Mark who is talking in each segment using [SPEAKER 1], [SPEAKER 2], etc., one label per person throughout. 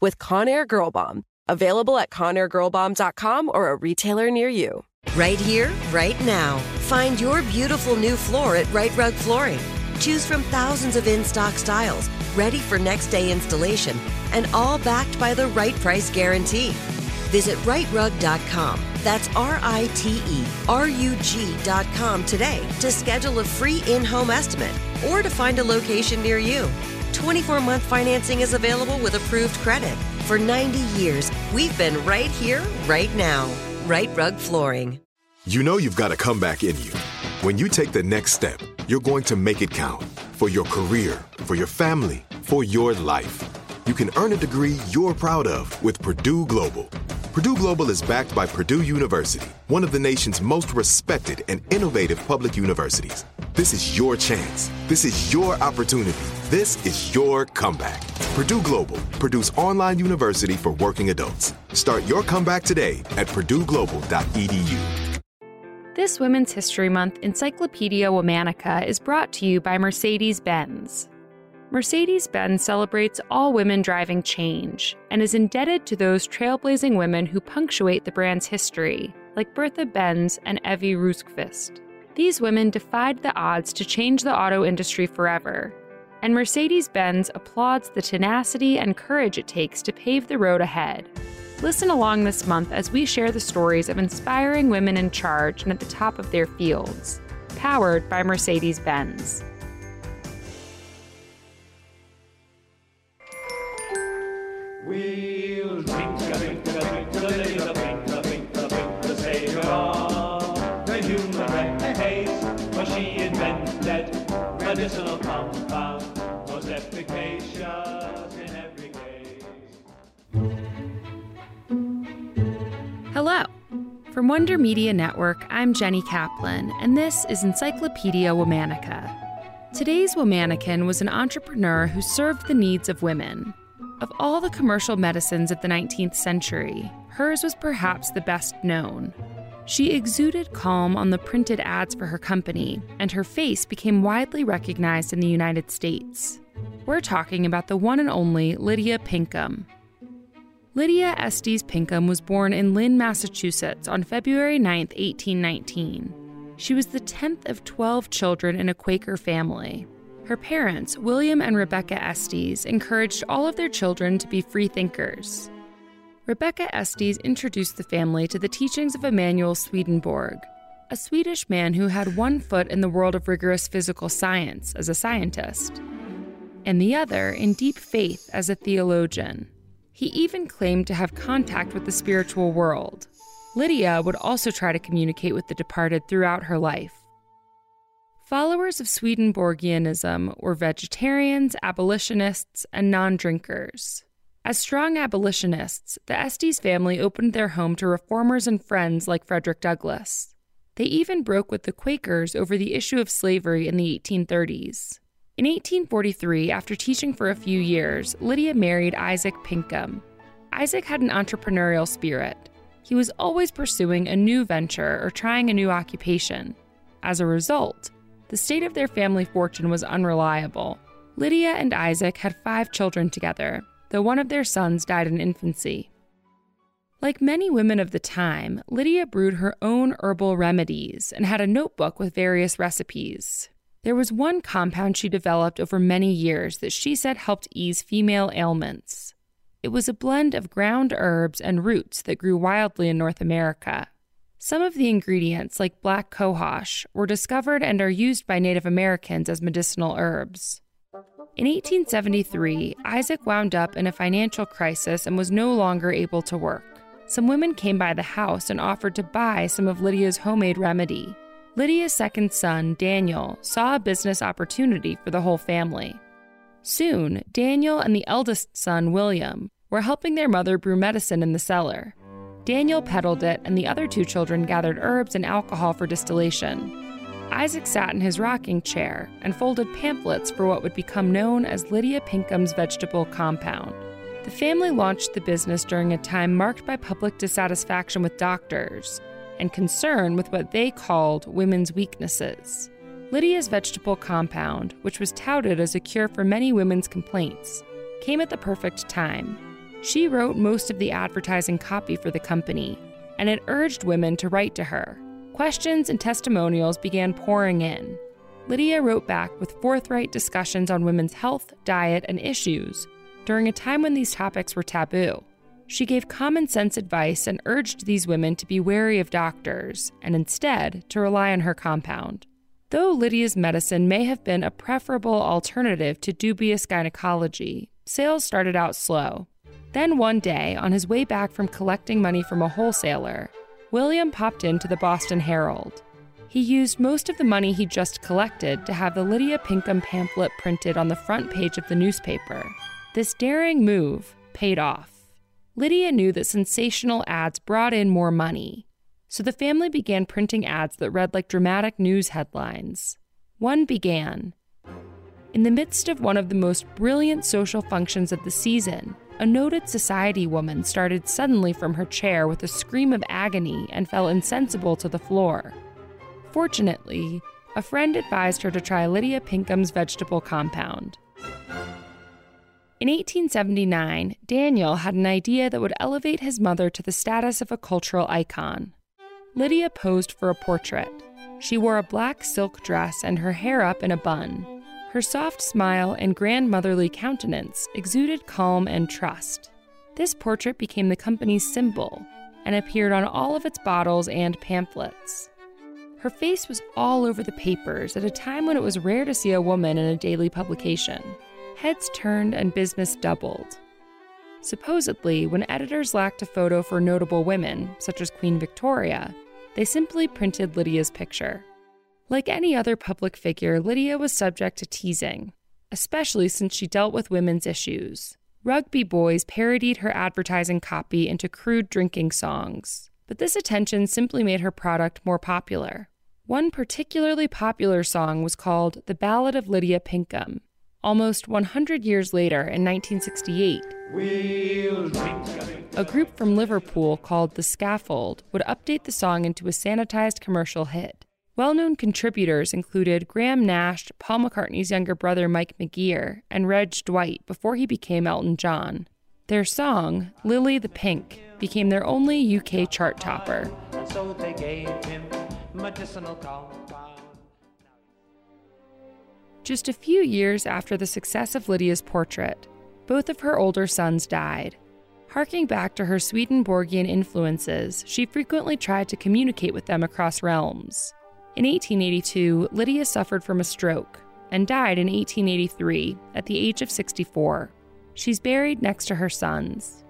[SPEAKER 1] with Conair Girl Bomb. Available at ConairGirlBomb.com or a retailer near you.
[SPEAKER 2] Right here, right now. Find your beautiful new floor at Rite Rug Flooring. Choose from thousands of in stock styles, ready for next day installation, and all backed by the right price guarantee. Visit riterug.com. That's R I T E R U G.com today to schedule a free in home estimate or to find a location near you. 24 month financing is available with approved credit. For 90 years, we've been right here, right now. Rite Rug Flooring.
[SPEAKER 3] You know you've got a comeback in you. When you take the next step, you're going to make it count for your career, for your family, for your life. You can earn a degree you're proud of with Purdue Global. Purdue Global is backed by Purdue University, one of the nation's most respected and innovative public universities. This is your chance. This is your opportunity. This is your comeback. Purdue Global, Purdue's online university for working adults. Start your comeback today at purdueglobal.edu.
[SPEAKER 4] This Women's History Month Encyclopedia Womanica is brought to you by Mercedes Benz. Mercedes Benz celebrates all women driving change and is indebted to those trailblazing women who punctuate the brand's history, like Bertha Benz and Ewy Rosqvist. These women defied the odds to change the auto industry forever, and Mercedes Benz applauds the tenacity and courage it takes to pave the road ahead. Listen along this month as we share the stories of inspiring women in charge and at the top of their fields. Powered by Mercedes Benz.
[SPEAKER 5] She invented medicinal compound, most efficacious in every case.
[SPEAKER 4] Hello. From Wonder Media Network, I'm Jenny Kaplan, and this is Encyclopedia Womanica. Today's Womanican was an entrepreneur who served the needs of women. Of all the commercial medicines of the 19th century, hers was perhaps the best known. She exuded calm on the printed ads for her company, and her face became widely recognized in the United States. We're talking about the one and only Lydia Pinkham. Lydia Estes Pinkham was born in Lynn, Massachusetts on February 9, 1819. She was the 10th of 12 children in a Quaker family. Her parents, William and Rebecca Estes, encouraged all of their children to be free thinkers. Rebecca Estes introduced the family to the teachings of Emanuel Swedenborg, a Swedish man who had one foot in the world of rigorous physical science as a scientist, and the other in deep faith as a theologian. He even claimed to have contact with the spiritual world. Lydia would also try to communicate with the departed throughout her life. Followers of Swedenborgianism were vegetarians, abolitionists, and non drinkers. As strong abolitionists, the Estes family opened their home to reformers and friends like Frederick Douglass. They even broke with the Quakers over the issue of slavery in the 1830s. In 1843, after teaching for a few years, Lydia married Isaac Pinkham. Isaac had an entrepreneurial spirit. He was always pursuing a new venture or trying a new occupation. As a result, the state of their family fortune was unreliable. Lydia and Isaac had five children together, though one of their sons died in infancy. Like many women of the time, Lydia brewed her own herbal remedies and had a notebook with various recipes. There was one compound she developed over many years that she said helped ease female ailments. It was a blend of ground herbs and roots that grew wildly in North America. Some of the ingredients, like black cohosh, were discovered and are used by Native Americans as medicinal herbs. In 1873, Isaac wound up in a financial crisis and was no longer able to work. Some women came by the house and offered to buy some of Lydia's homemade remedy. Lydia's second son, Daniel, saw a business opportunity for the whole family. Soon, Daniel and the eldest son, William, were helping their mother brew medicine in the cellar. Daniel peddled it, and the other two children gathered herbs and alcohol for distillation. Isaac sat in his rocking chair and folded pamphlets for what would become known as Lydia Pinkham's Vegetable Compound. The family launched the business during a time marked by public dissatisfaction with doctors and concern with what they called women's weaknesses. Lydia's vegetable compound, which was touted as a cure for many women's complaints, came at the perfect time. She wrote most of the advertising copy for the company, and it urged women to write to her. Questions and testimonials began pouring in. Lydia wrote back with forthright discussions on women's health, diet, and issues during a time when these topics were taboo. She gave common sense advice and urged these women to be wary of doctors and instead to rely on her compound. Though Lydia's medicine may have been a preferable alternative to dubious gynecology, sales started out slow. Then one day, on his way back from collecting money from a wholesaler, William popped into the Boston Herald. He used most of the money he just collected to have the Lydia Pinkham pamphlet printed on the front page of the newspaper. This daring move paid off. Lydia knew that sensational ads brought in more money, so the family began printing ads that read like dramatic news headlines. One began In the midst of one of the most brilliant social functions of the season, a noted society woman started suddenly from her chair with a scream of agony and fell insensible to the floor. Fortunately, a friend advised her to try Lydia Pinkham's vegetable compound. In 1879, Daniel had an idea that would elevate his mother to the status of a cultural icon. Lydia posed for a portrait. She wore a black silk dress and her hair up in a bun. Her soft smile and grandmotherly countenance exuded calm and trust. This portrait became the company's symbol and appeared on all of its bottles and pamphlets. Her face was all over the papers at a time when it was rare to see a woman in a daily publication. Heads turned and business doubled. Supposedly, when editors lacked a photo for notable women, such as Queen Victoria, they simply printed Lydia's picture. Like any other public figure, Lydia was subject to teasing, especially since she dealt with women's issues. Rugby boys parodied her advertising copy into crude drinking songs, but this attention simply made her product more popular. One particularly popular song was called The Ballad of Lydia Pinkham, Almost 100 years later, in 1968,
[SPEAKER 5] We'll drink a drink
[SPEAKER 4] a group from Liverpool called The Scaffold would update the song into a sanitized commercial hit. Well known contributors included Graham Nash, Paul McCartney's younger brother Mike McGear, and Reg Dwight before he became Elton John. Their song, Lily the Pink, became their only UK chart topper.
[SPEAKER 5] so they gave him medicinal.
[SPEAKER 4] Just a few years after the success of Lydia's portrait, both of her older sons died. Harking back to her Swedenborgian influences, she frequently tried to communicate with them across realms. In 1882, Lydia suffered from a stroke and died in 1883 at the age of 64. She's buried next to her sons.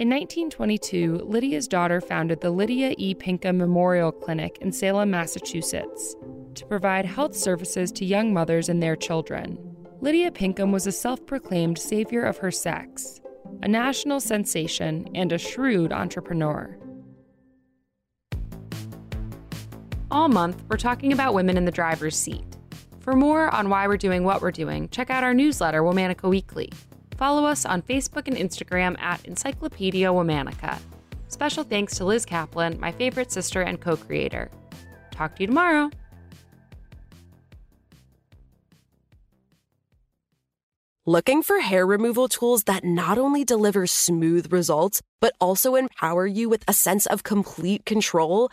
[SPEAKER 4] In 1922, Lydia's daughter founded the Lydia E. Pinkham Memorial Clinic in Salem, Massachusetts, to provide health services to young mothers and their children. Lydia Pinkham was a self proclaimed savior of her sex, a national sensation, and a shrewd entrepreneur. All month, we're talking about women in the driver's seat. For more on why we're doing what we're doing, check out our newsletter, Womanica Weekly. Follow us on Facebook and Instagram at Encyclopedia Womanica. Special thanks to Liz Kaplan, my favorite sister and co creator. Talk to you tomorrow.
[SPEAKER 1] Looking for hair removal tools that not only deliver smooth results, but also empower you with a sense of complete control?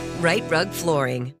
[SPEAKER 2] Rite Rug Flooring.